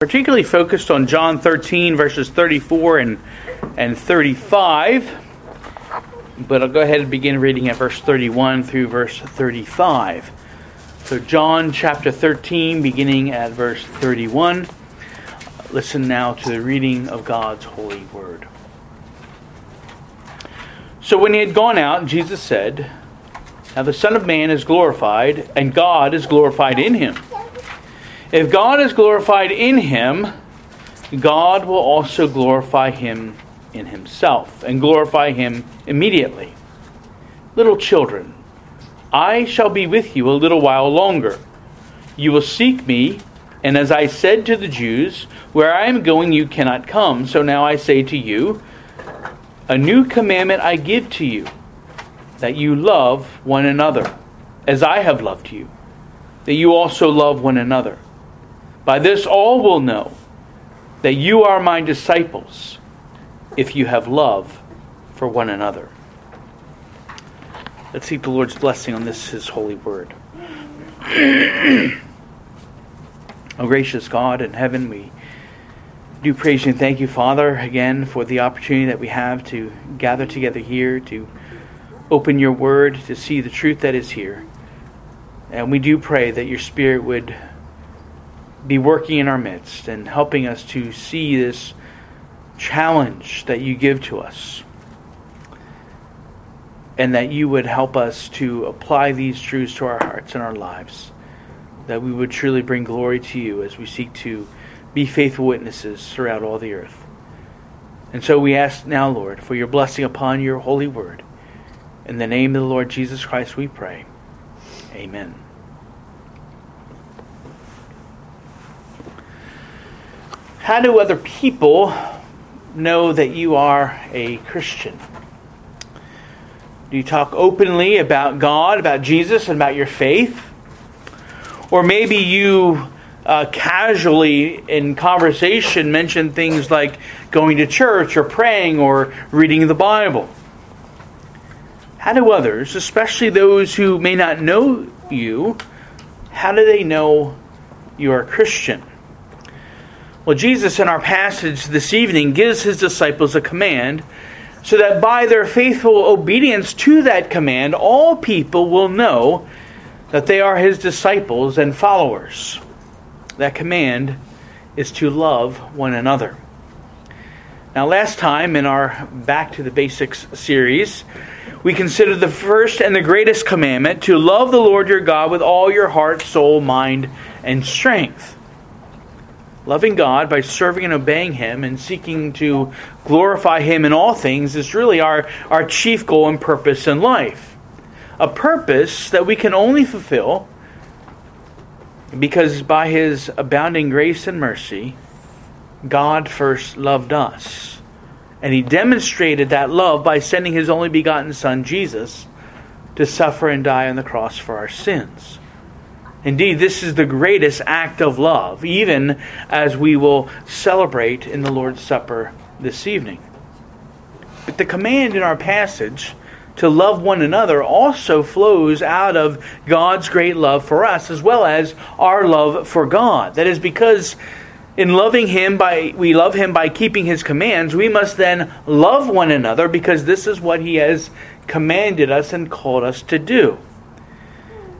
particularly focused on John 13, verses 34 and, and 35. But I'll go ahead and begin reading at verse 31 through verse 35. So, John chapter 13, beginning at verse 31. Listen now to the reading of God's holy word. So, when he had gone out, Jesus said, Now the Son of Man is glorified, and God is glorified in him. If God is glorified in him, God will also glorify him in himself and glorify him immediately. Little children, I shall be with you a little while longer. You will seek me, and as I said to the Jews, where I am going you cannot come. So now I say to you, a new commandment I give to you, that you love one another, as I have loved you, that you also love one another. By this all will know that you are my disciples if you have love for one another. Let's seek the Lord's blessing on this, his holy word. O oh, gracious God in heaven, we do praise you and thank you, Father, again for the opportunity that we have to gather together here, to open your word, to see the truth that is here. And we do pray that your Spirit would be working in our midst and helping us to see this challenge that you give to us. And that you would help us to apply these truths to our hearts and our lives. That we would truly bring glory to you as we seek to be faithful witnesses throughout all the earth. And so we ask now, Lord, for your blessing upon your holy word. In the name of the Lord Jesus Christ, we pray. Amen. How do other people know that you are a Christian? Do you talk openly about God, about Jesus, and about your faith? Or maybe you uh, casually in conversation mention things like going to church or praying or reading the Bible. How do others, especially those who may not know you, how do they know you are a Christian? Well, Jesus in our passage this evening gives his disciples a command so that by their faithful obedience to that command, all people will know that they are his disciples and followers. That command is to love one another. Now, last time in our Back to the Basics series, we considered the first and the greatest commandment to love the Lord your God with all your heart, soul, mind, and strength. Loving God by serving and obeying Him and seeking to glorify Him in all things is really our, our chief goal and purpose in life. A purpose that we can only fulfill because by His abounding grace and mercy, God first loved us. And He demonstrated that love by sending His only begotten Son, Jesus, to suffer and die on the cross for our sins. Indeed, this is the greatest act of love, even as we will celebrate in the Lord's Supper this evening. But the command in our passage to love one another also flows out of God's great love for us, as well as our love for God. That is because in loving him by we love him by keeping his commands we must then love one another because this is what he has commanded us and called us to do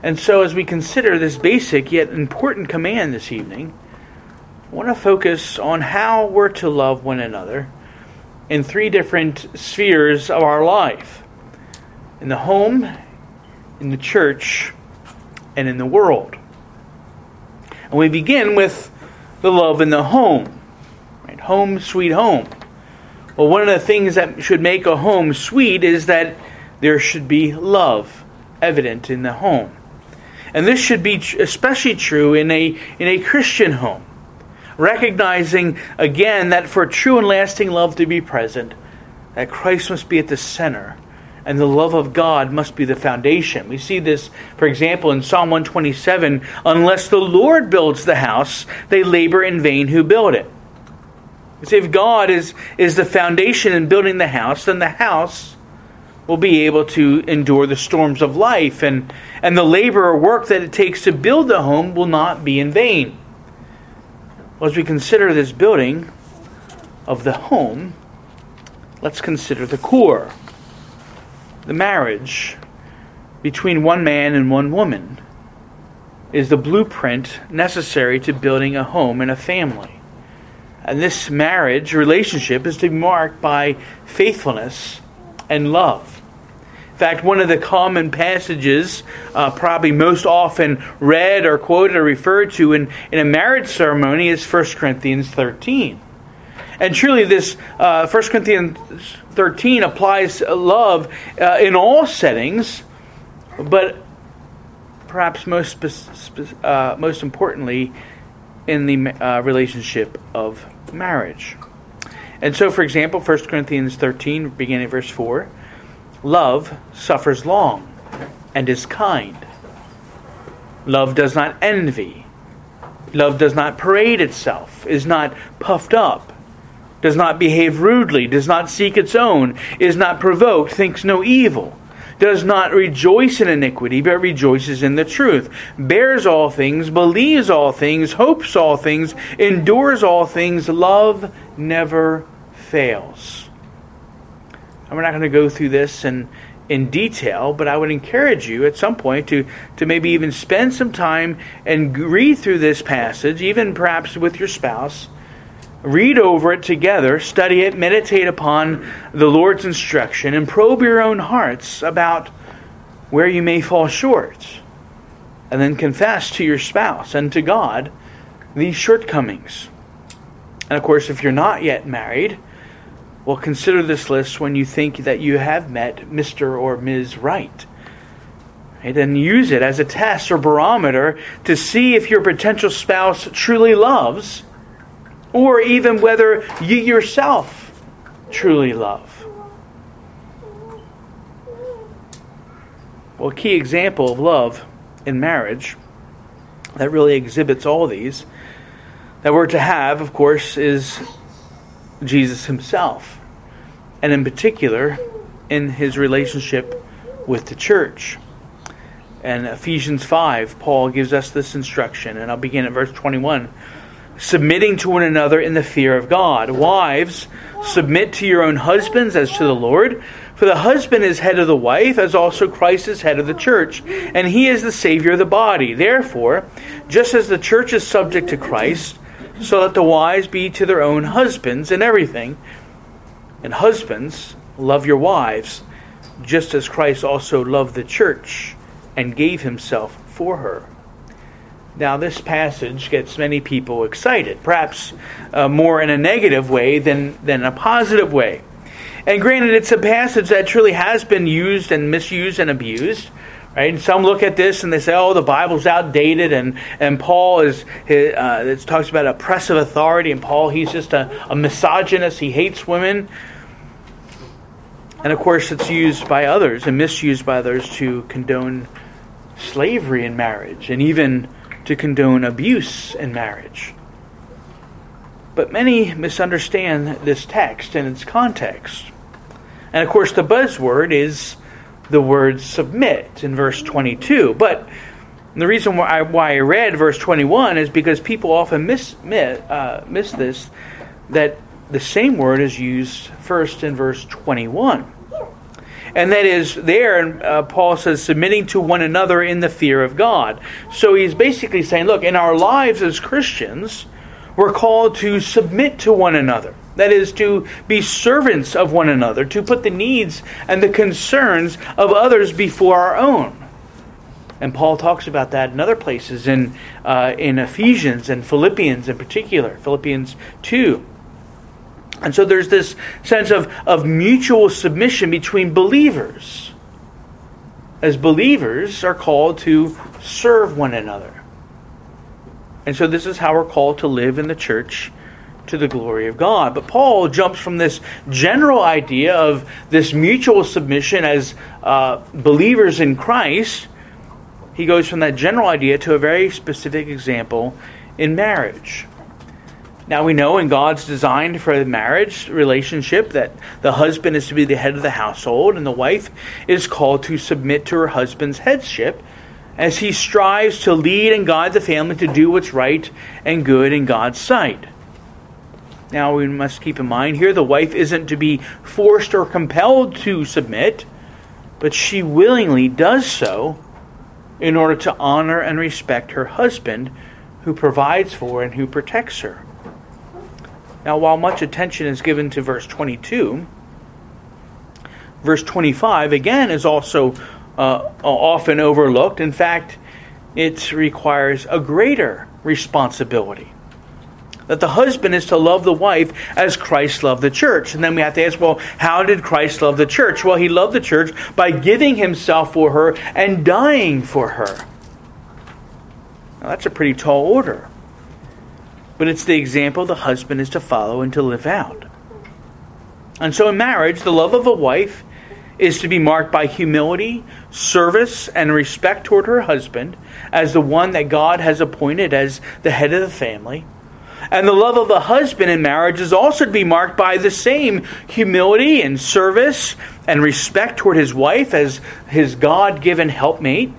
and so, as we consider this basic yet important command this evening, I want to focus on how we're to love one another in three different spheres of our life in the home, in the church, and in the world. And we begin with the love in the home. Right? Home, sweet home. Well, one of the things that should make a home sweet is that there should be love evident in the home. And this should be especially true in a, in a Christian home. Recognizing again that for true and lasting love to be present, that Christ must be at the center and the love of God must be the foundation. We see this, for example, in Psalm 127 unless the Lord builds the house, they labor in vain who build it. See, if God is, is the foundation in building the house, then the house will be able to endure the storms of life, and, and the labor or work that it takes to build the home will not be in vain. Well, as we consider this building of the home, let's consider the core the marriage between one man and one woman is the blueprint necessary to building a home and a family. And this marriage relationship is to be marked by faithfulness and love. In fact, one of the common passages, uh, probably most often read or quoted or referred to in, in a marriage ceremony, is 1 Corinthians 13. And truly, this uh, 1 Corinthians 13 applies love uh, in all settings, but perhaps most, uh, most importantly, in the uh, relationship of marriage. And so, for example, 1 Corinthians 13, beginning verse 4 love suffers long and is kind. Love does not envy. Love does not parade itself, is not puffed up, does not behave rudely, does not seek its own, is not provoked, thinks no evil does not rejoice in iniquity, but rejoices in the truth, bears all things, believes all things, hopes all things, endures all things. Love never fails. And we're not going to go through this in, in detail, but I would encourage you at some point to, to maybe even spend some time and read through this passage, even perhaps with your spouse read over it together, study it, meditate upon the Lord's instruction, and probe your own hearts about where you may fall short. And then confess to your spouse and to God these shortcomings. And of course, if you're not yet married, well, consider this list when you think that you have met Mr. or Ms. Right. And then use it as a test or barometer to see if your potential spouse truly loves or even whether you yourself truly love. Well, a key example of love in marriage that really exhibits all these that we're to have, of course, is Jesus himself, and in particular, in his relationship with the church. And Ephesians 5, Paul gives us this instruction, and I'll begin at verse 21 submitting to one another in the fear of God. Wives, submit to your own husbands as to the Lord. For the husband is head of the wife, as also Christ is head of the church, and he is the Savior of the body. Therefore, just as the church is subject to Christ, so let the wives be to their own husbands in everything. And husbands, love your wives, just as Christ also loved the church and gave himself for her. Now, this passage gets many people excited, perhaps uh, more in a negative way than, than a positive way. And granted, it's a passage that truly has been used and misused and abused. Right? And some look at this and they say, "Oh, the Bible's outdated," and and Paul is uh, it talks about oppressive authority, and Paul he's just a, a misogynist. He hates women, and of course, it's used by others and misused by others to condone slavery in marriage, and even to condone abuse in marriage. But many misunderstand this text and its context. And of course, the buzzword is the word submit in verse 22. But the reason why I, why I read verse 21 is because people often miss, uh, miss this, that the same word is used first in verse 21. And that is there, uh, Paul says, submitting to one another in the fear of God. So he's basically saying, look, in our lives as Christians, we're called to submit to one another. That is, to be servants of one another, to put the needs and the concerns of others before our own. And Paul talks about that in other places, in, uh, in Ephesians and Philippians in particular, Philippians 2. And so there's this sense of, of mutual submission between believers. As believers are called to serve one another. And so this is how we're called to live in the church to the glory of God. But Paul jumps from this general idea of this mutual submission as uh, believers in Christ. He goes from that general idea to a very specific example in marriage. Now we know in God's design for the marriage relationship that the husband is to be the head of the household and the wife is called to submit to her husband's headship as he strives to lead and guide the family to do what's right and good in God's sight. Now, we must keep in mind here the wife isn't to be forced or compelled to submit, but she willingly does so in order to honor and respect her husband who provides for and who protects her. Now, while much attention is given to verse 22, verse 25 again is also uh, often overlooked. In fact, it requires a greater responsibility. That the husband is to love the wife as Christ loved the church. And then we have to ask, well, how did Christ love the church? Well, he loved the church by giving himself for her and dying for her. Now, that's a pretty tall order. But it's the example the husband is to follow and to live out. And so in marriage, the love of a wife is to be marked by humility, service, and respect toward her husband as the one that God has appointed as the head of the family. And the love of the husband in marriage is also to be marked by the same humility and service and respect toward his wife as his God given helpmate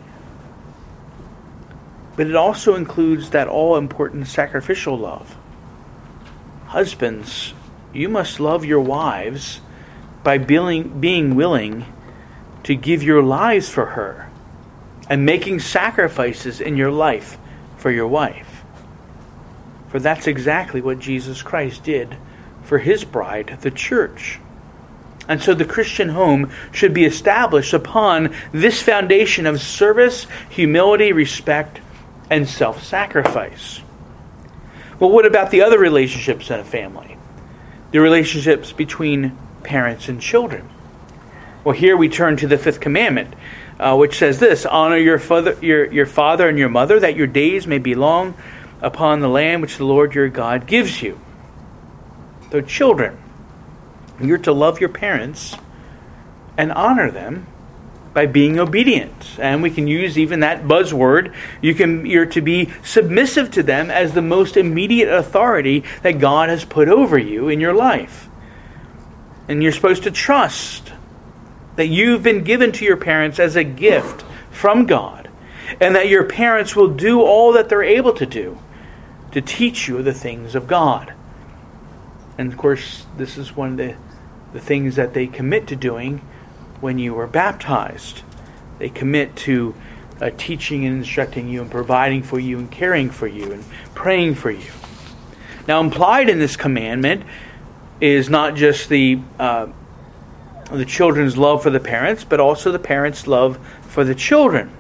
but it also includes that all important sacrificial love. Husbands, you must love your wives by being willing to give your lives for her and making sacrifices in your life for your wife. For that's exactly what Jesus Christ did for his bride, the church. And so the Christian home should be established upon this foundation of service, humility, respect, and self sacrifice. Well, what about the other relationships in a family? The relationships between parents and children. Well, here we turn to the fifth commandment, uh, which says this Honor your father, your, your father and your mother, that your days may be long upon the land which the Lord your God gives you. So, children, you're to love your parents and honor them by being obedient. And we can use even that buzzword. You can you're to be submissive to them as the most immediate authority that God has put over you in your life. And you're supposed to trust that you've been given to your parents as a gift from God, and that your parents will do all that they're able to do to teach you the things of God. And of course, this is one of the, the things that they commit to doing when you are baptized. They commit to uh, teaching and instructing you and providing for you and caring for you and praying for you. Now, implied in this commandment is not just the uh, the children's love for the parents, but also the parents' love for the children.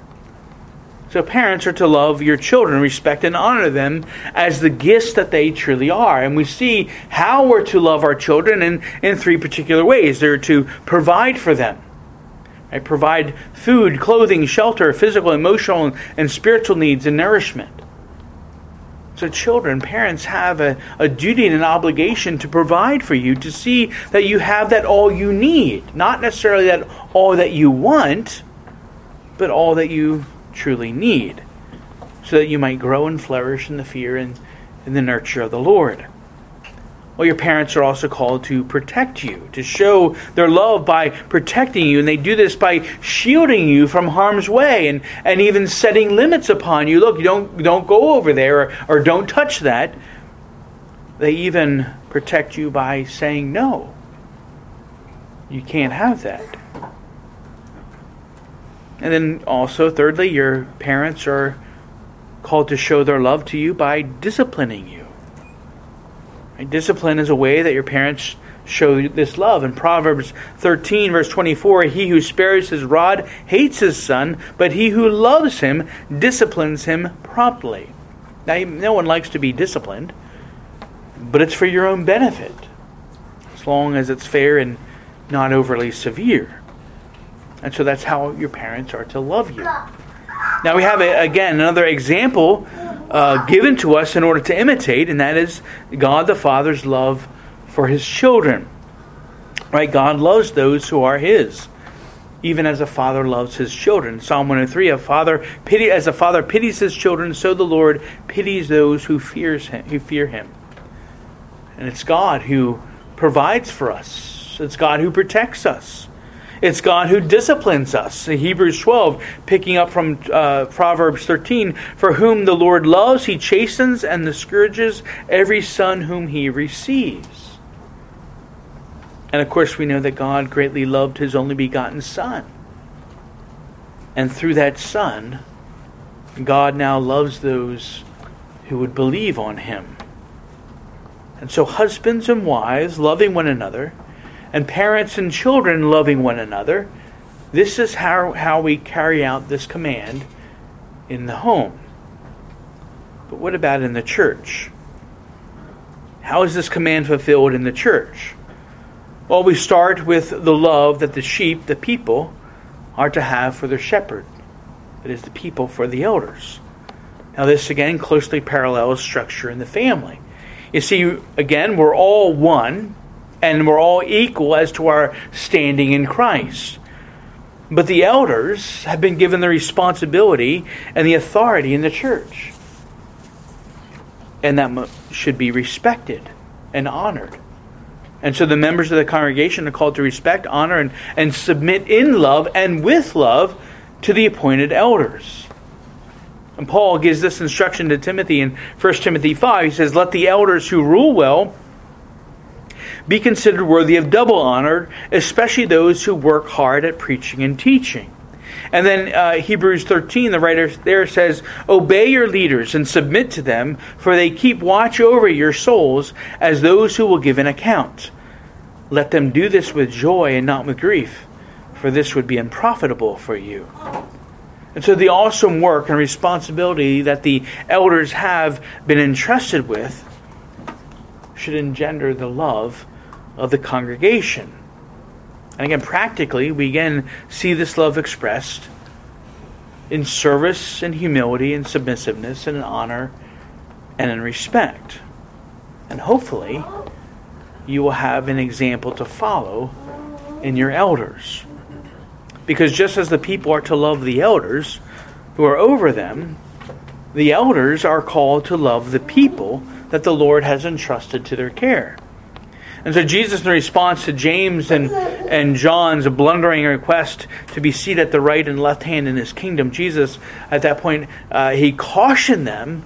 So, parents are to love your children, respect and honor them as the gifts that they truly are. And we see how we're to love our children in, in three particular ways. They're to provide for them, I provide food, clothing, shelter, physical, emotional, and spiritual needs and nourishment. So, children, parents have a, a duty and an obligation to provide for you, to see that you have that all you need. Not necessarily that all that you want, but all that you truly need, so that you might grow and flourish in the fear and in the nurture of the Lord. Well, your parents are also called to protect you, to show their love by protecting you, and they do this by shielding you from harm's way and, and even setting limits upon you. Look, you don't, don't go over there or, or don't touch that. They even protect you by saying no. You can't have that. And then also, thirdly, your parents are called to show their love to you by disciplining you. Discipline is a way that your parents show this love. In Proverbs 13, verse 24, he who spares his rod hates his son, but he who loves him disciplines him promptly. Now, no one likes to be disciplined, but it's for your own benefit, as long as it's fair and not overly severe. And so that's how your parents are to love you. Now, we have, a, again, another example uh, given to us in order to imitate, and that is God the Father's love for his children. Right? God loves those who are his, even as a father loves his children. Psalm 103, a father pity as a father pities his children, so the Lord pities those who fears him, who fear him. And it's God who provides for us. It's God who protects us. It's God who disciplines us. Hebrews 12, picking up from uh, Proverbs 13, for whom the Lord loves, he chastens and scourges every son whom he receives. And of course, we know that God greatly loved his only begotten Son. And through that Son, God now loves those who would believe on him. And so, husbands and wives loving one another, and parents and children loving one another, this is how, how we carry out this command in the home. But what about in the church? How is this command fulfilled in the church? Well, we start with the love that the sheep, the people, are to have for their shepherd. That is, the people for the elders. Now, this again closely parallels structure in the family. You see, again, we're all one, and we're all equal as to our standing in Christ. But the elders have been given the responsibility and the authority in the church. And that should be respected and honored. And so the members of the congregation are called to respect, honor, and, and submit in love and with love to the appointed elders. And Paul gives this instruction to Timothy in 1 Timothy 5. He says, Let the elders who rule well be considered worthy of double honor, especially those who work hard at preaching and teaching. And then uh, Hebrews 13, the writer there says, Obey your leaders and submit to them, for they keep watch over your souls as those who will give an account. Let them do this with joy and not with grief, for this would be unprofitable for you. And so the awesome work and responsibility that the elders have been entrusted with should engender the love of the congregation. And again, practically, we again see this love expressed in service and humility and submissiveness and in honor and in respect. And hopefully, you will have an example to follow in your elders. Because just as the people are to love the elders who are over them, the elders are called to love the people that the Lord has entrusted to their care. And so Jesus, in response to James and, and John's blundering request to be seated at the right and left hand in his kingdom, Jesus, at that point, uh, he cautioned them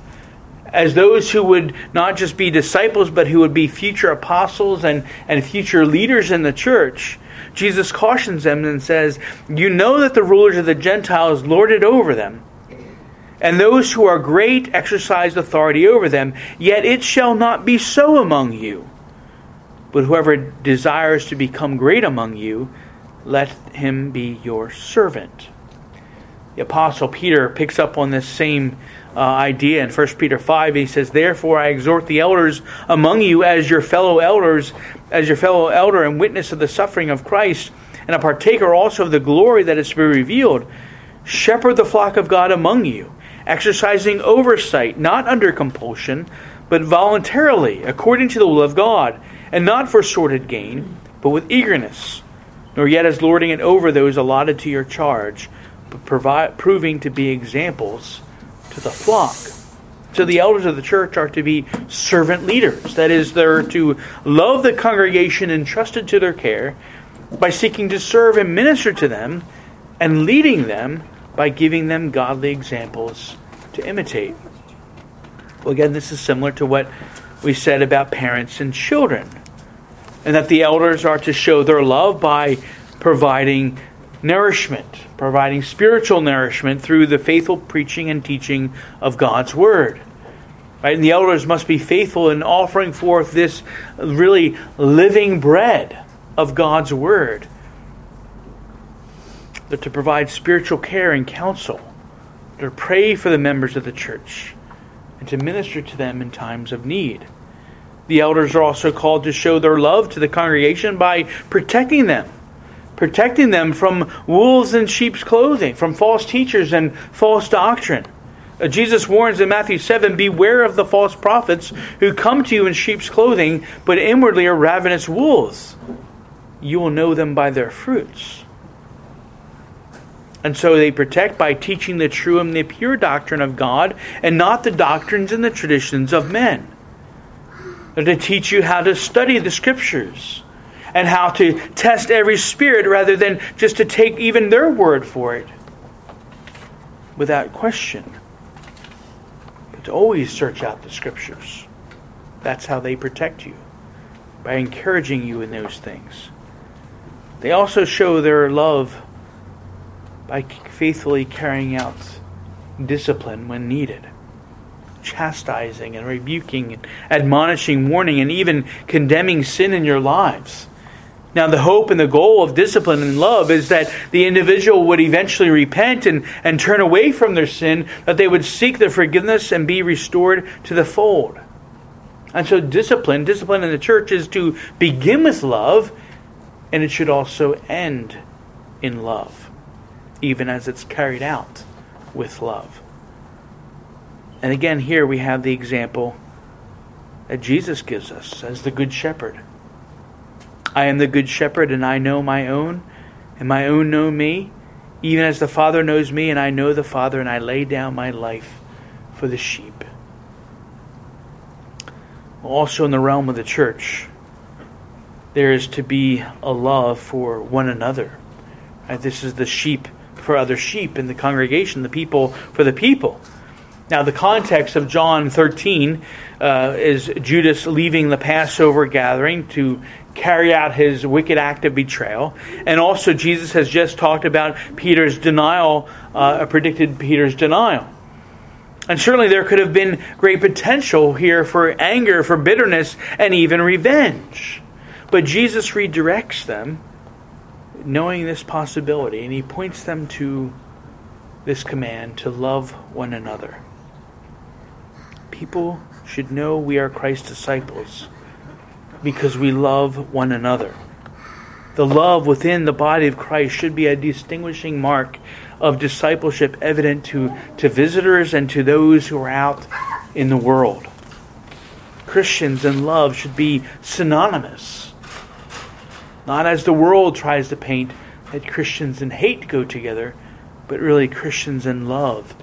as those who would not just be disciples, but who would be future apostles and, and future leaders in the church. Jesus cautions them and says, You know that the rulers of the Gentiles lord it over them, and those who are great exercise authority over them, yet it shall not be so among you. But whoever desires to become great among you, let him be your servant. The Apostle Peter picks up on this same uh, idea in 1 Peter 5. He says, Therefore I exhort the elders among you as your fellow elders, as your fellow elder and witness of the suffering of Christ, and a partaker also of the glory that is to be revealed. Shepherd the flock of God among you, exercising oversight, not under compulsion, but voluntarily, according to the will of God, and not for sordid gain, but with eagerness, nor yet as lording it over those allotted to your charge, but provi- proving to be examples to the flock. So the elders of the church are to be servant leaders. That is, they're to love the congregation entrusted to their care by seeking to serve and minister to them and leading them by giving them godly examples to imitate. Well, again, this is similar to what we said about parents and children, and that the elders are to show their love by providing nourishment, providing spiritual nourishment through the faithful preaching and teaching of God's Word. Right? And the elders must be faithful in offering forth this really living bread of God's Word. They're to provide spiritual care and counsel, to pray for the members of the church, and to minister to them in times of need. The elders are also called to show their love to the congregation by protecting them protecting them from wolves in sheep's clothing, from false teachers and false doctrine. Uh, Jesus warns in Matthew 7 Beware of the false prophets who come to you in sheep's clothing, but inwardly are ravenous wolves. You will know them by their fruits. And so they protect by teaching the true and the pure doctrine of God and not the doctrines and the traditions of men. To teach you how to study the scriptures and how to test every spirit rather than just to take even their word for it without question. But to always search out the scriptures. That's how they protect you, by encouraging you in those things. They also show their love by faithfully carrying out discipline when needed chastising and rebuking and admonishing, warning, and even condemning sin in your lives. Now, the hope and the goal of discipline and love is that the individual would eventually repent and, and turn away from their sin, that they would seek the forgiveness and be restored to the fold. And so, discipline, discipline in the church is to begin with love, and it should also end in love, even as it's carried out with love. And again, here we have the example that Jesus gives us as the Good Shepherd. I am the Good Shepherd, and I know my own, and my own know me, even as the Father knows me, and I know the Father, and I lay down my life for the sheep. Also, in the realm of the church, there is to be a love for one another. Right? This is the sheep for other sheep in the congregation, the people for the people. Now, the context of John 13 uh, is Judas leaving the Passover gathering to carry out his wicked act of betrayal. And also, Jesus has just talked about Peter's denial, uh, predicted Peter's denial. And certainly there could have been great potential here for anger, for bitterness, and even revenge. But Jesus redirects them, knowing this possibility, and he points them to this command to love one another. People should know we are Christ's disciples because we love one another. The love within the body of Christ should be a distinguishing mark of discipleship evident to, to visitors and to those who are out in the world. Christians and love should be synonymous. Not as the world tries to paint that Christians and hate go together, but really Christians and love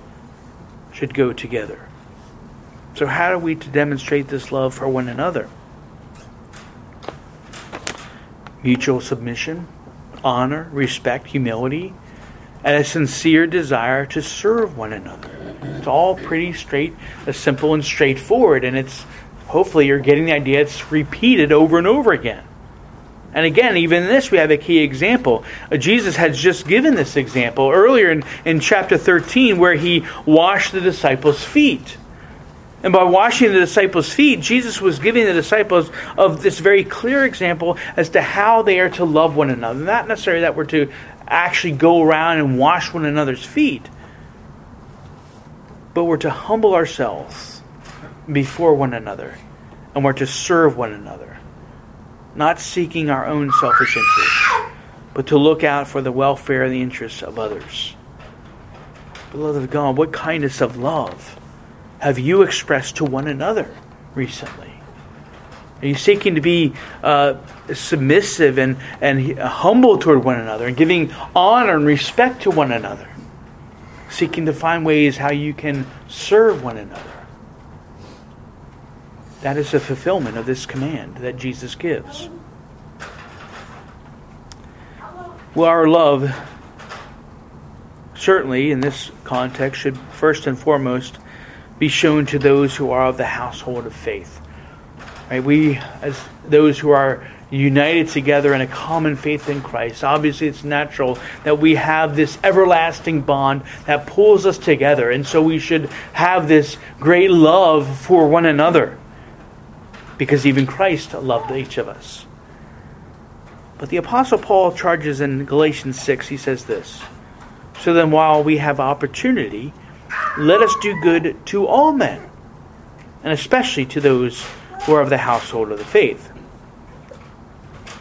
should go together. So, how are we to demonstrate this love for one another? Mutual submission, honor, respect, humility, and a sincere desire to serve one another. It's all pretty straight, simple, and straightforward, and it's hopefully you're getting the idea it's repeated over and over again. And again, even in this, we have a key example. Uh, Jesus has just given this example earlier in, in chapter 13, where he washed the disciples' feet. And by washing the disciples' feet, Jesus was giving the disciples of this very clear example as to how they are to love one another. Not necessarily that we're to actually go around and wash one another's feet, but we're to humble ourselves before one another and we're to serve one another, not seeking our own selfish interests, but to look out for the welfare and the interests of others. Beloved of God, what kindness of love! Have you expressed to one another recently? Are you seeking to be uh, submissive and, and humble toward one another and giving honor and respect to one another? Seeking to find ways how you can serve one another. That is the fulfillment of this command that Jesus gives. Well, our love, certainly in this context, should first and foremost be shown to those who are of the household of faith. Right? We, as those who are united together in a common faith in Christ, obviously it's natural that we have this everlasting bond that pulls us together. And so we should have this great love for one another because even Christ loved each of us. But the Apostle Paul charges in Galatians 6, he says this So then, while we have opportunity, let us do good to all men, and especially to those who are of the household of the faith.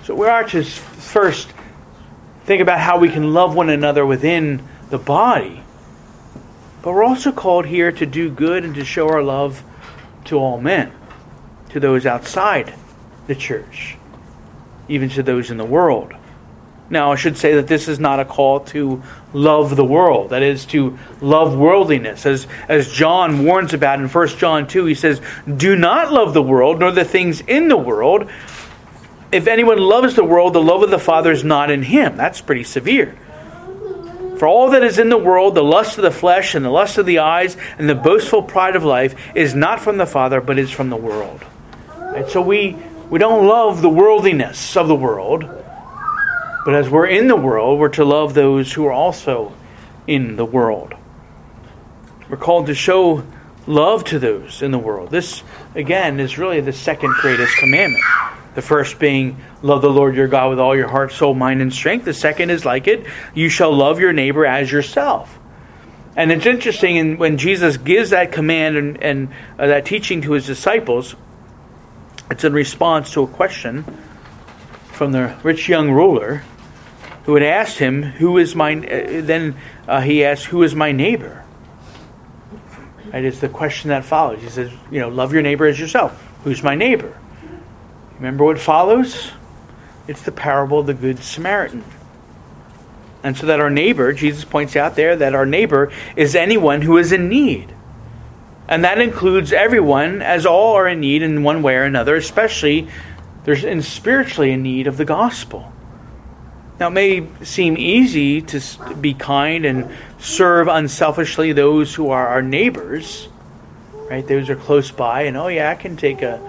So we are to first think about how we can love one another within the body, but we're also called here to do good and to show our love to all men, to those outside the church, even to those in the world. Now, I should say that this is not a call to love the world, that is, to love worldliness. As, as John warns about in 1 John 2, he says, Do not love the world, nor the things in the world. if anyone loves the world, the love of the Father is not in him. That's pretty severe. For all that is in the world, the lust of the flesh and the lust of the eyes and the boastful pride of life is not from the Father, but is from the world. And so we, we don't love the worldliness of the world, but as we're in the world, we're to love those who are also in the world. We're called to show love to those in the world. This, again, is really the second greatest commandment. The first being, love the Lord your God with all your heart, soul, mind, and strength. The second is like it, you shall love your neighbor as yourself. And it's interesting when Jesus gives that command and, and uh, that teaching to his disciples, it's in response to a question from the rich young ruler who had asked him, Who is my. Uh, then uh, he asked, Who is my neighbor? It is the question that follows. He says, You know, love your neighbor as yourself. Who's my neighbor? Remember what follows? It's the parable of the Good Samaritan. And so that our neighbor, Jesus points out there that our neighbor is anyone who is in need. And that includes everyone, as all are in need in one way or another, especially there's in spiritually in need of the gospel. Now, it may seem easy to be kind and serve unselfishly those who are our neighbors, right? Those are close by, and oh, yeah, I can take a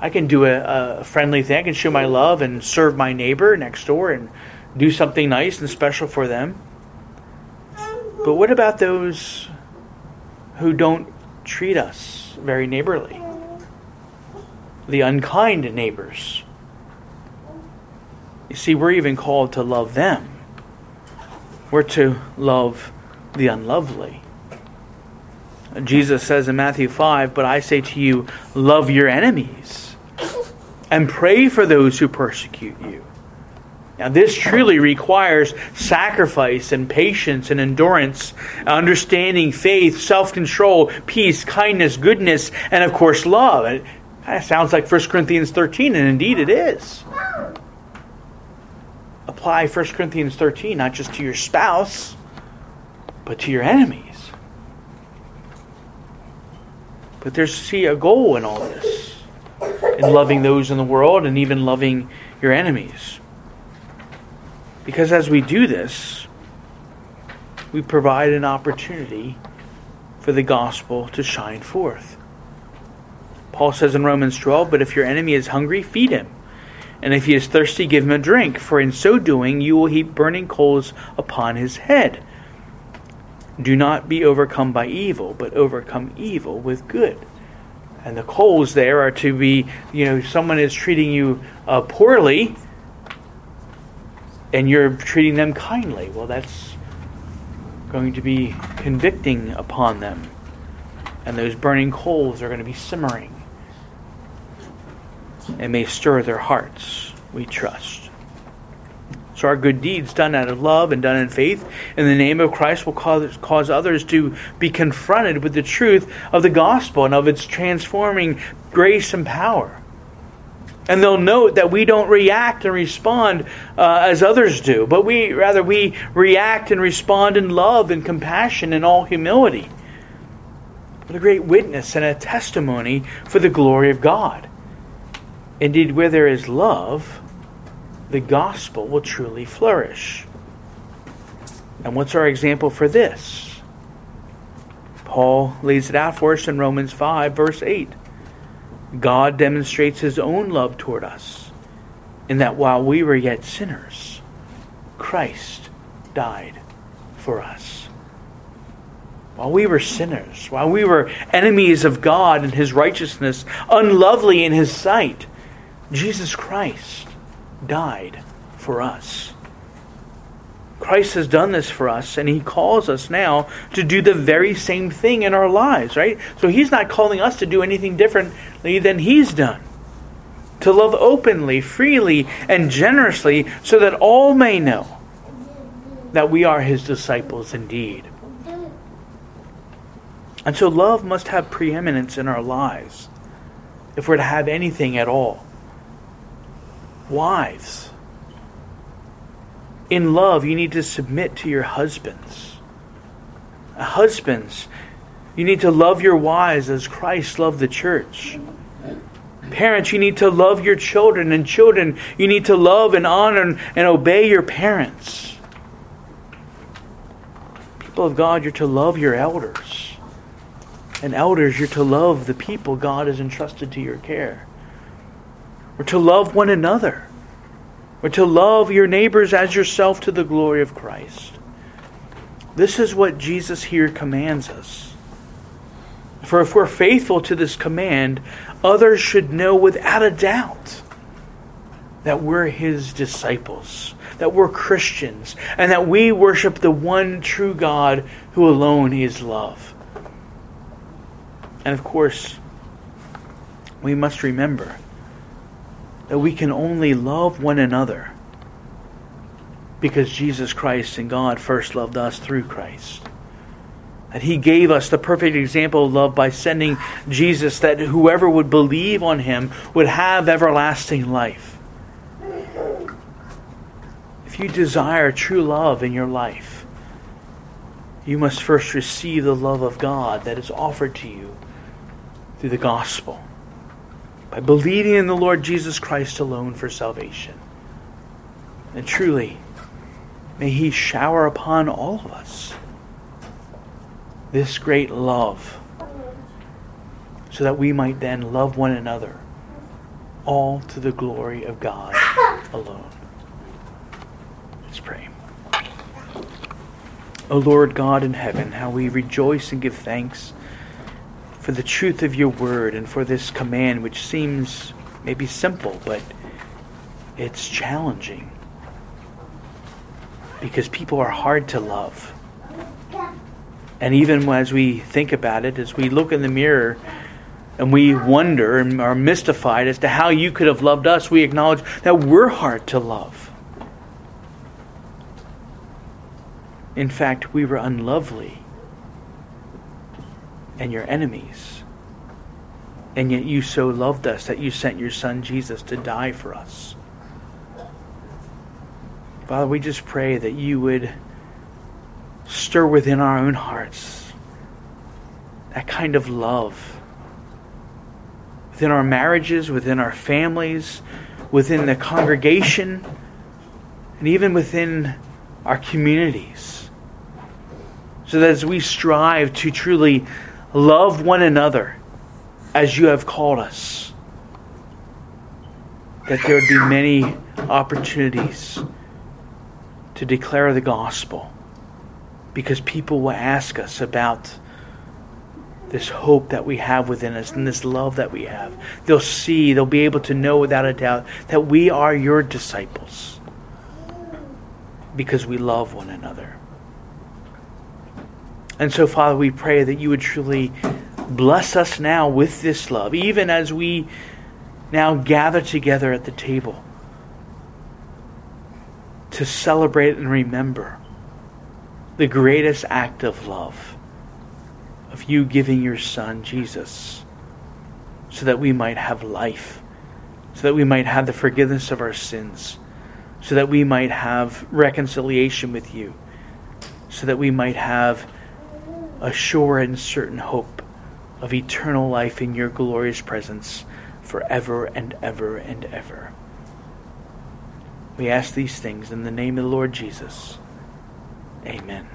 I can do a, a friendly thing. I can show my love and serve my neighbor next door and do something nice and special for them. But what about those who don't treat us very neighborly? The unkind neighbors. You see, we're even called to love them. We're to love the unlovely. Jesus says in Matthew 5, But I say to you, love your enemies and pray for those who persecute you. Now, this truly requires sacrifice and patience and endurance, understanding, faith, self control, peace, kindness, goodness, and of course, love. It sounds like 1 Corinthians 13, and indeed it is. Apply 1 Corinthians 13 not just to your spouse, but to your enemies. But there's, see, a goal in all this in loving those in the world and even loving your enemies. Because as we do this, we provide an opportunity for the gospel to shine forth. Paul says in Romans 12, But if your enemy is hungry, feed him. And if he is thirsty, give him a drink, for in so doing you will heap burning coals upon his head. Do not be overcome by evil, but overcome evil with good and the coals there are to be, you know, someone is treating you uh, poorly and you're treating them kindly. Well, that's going to be convicting upon them. And those burning coals are going to be simmering and may stir their hearts, we trust. So our good deeds done out of love and done in faith in the name of Christ will cause, cause others to be confronted with the truth of the gospel and of its transforming grace and power. And they'll note that we don't react and respond uh, as others do, but we rather we react and respond in love and compassion and all humility. What a great witness and a testimony for the glory of God. Indeed, where there is love, the gospel will truly flourish. And what's our example for this? Paul lays it out for us in Romans 5, verse 8. God demonstrates his own love toward us, in that while we were yet sinners, Christ died for us. While we were sinners, while we were enemies of God and his righteousness, unlovely in his sight, Jesus Christ died for us. Christ has done this for us, and He calls us now to do the very same thing in our lives, right? So He's not calling us to do anything differently than He's done. To love openly, freely, and generously, so that all may know that we are His disciples indeed. And so love must have preeminence in our lives if we're to have anything at all. Wives, in love, you need to submit to your husbands. Uh, husbands, you need to love your wives as Christ loved the church. Parents, you need to love your children, and children, you need to love and honor and obey your parents. People of God, you're to love your elders. And elders, you're to love the people God has entrusted to your care. We're to love one another. We're to love your neighbors as yourself to the glory of Christ. This is what Jesus here commands us. For if we're faithful to this command, others should know without a doubt that we're his disciples, that we're Christians, and that we worship the one true God who alone is love. And of course, we must remember that we can only love one another because Jesus Christ and God first loved us through Christ. That He gave us the perfect example of love by sending Jesus, that whoever would believe on Him would have everlasting life. If you desire true love in your life, you must first receive the love of God that is offered to you through the gospel by believing in the Lord Jesus Christ alone for salvation. And truly, may He shower upon all of us this great love so that we might then love one another, all to the glory of God alone. Let's pray. O Lord God in heaven, how we rejoice and give thanks for the truth of your word and for this command, which seems maybe simple, but it's challenging because people are hard to love. And even as we think about it, as we look in the mirror and we wonder and are mystified as to how you could have loved us, we acknowledge that we're hard to love. In fact, we were unlovely and your enemies. And yet you so loved us that you sent your son Jesus to die for us. Father, we just pray that you would stir within our own hearts that kind of love within our marriages, within our families, within the congregation, and even within our communities. So that as we strive to truly Love one another as you have called us. That there would be many opportunities to declare the gospel because people will ask us about this hope that we have within us and this love that we have. They'll see, they'll be able to know without a doubt that we are your disciples because we love one another. And so, Father, we pray that you would truly bless us now with this love, even as we now gather together at the table to celebrate and remember the greatest act of love of you giving your Son, Jesus, so that we might have life, so that we might have the forgiveness of our sins, so that we might have reconciliation with you, so that we might have a sure and certain hope of eternal life in your glorious presence forever and ever and ever. We ask these things in the name of the Lord Jesus. Amen.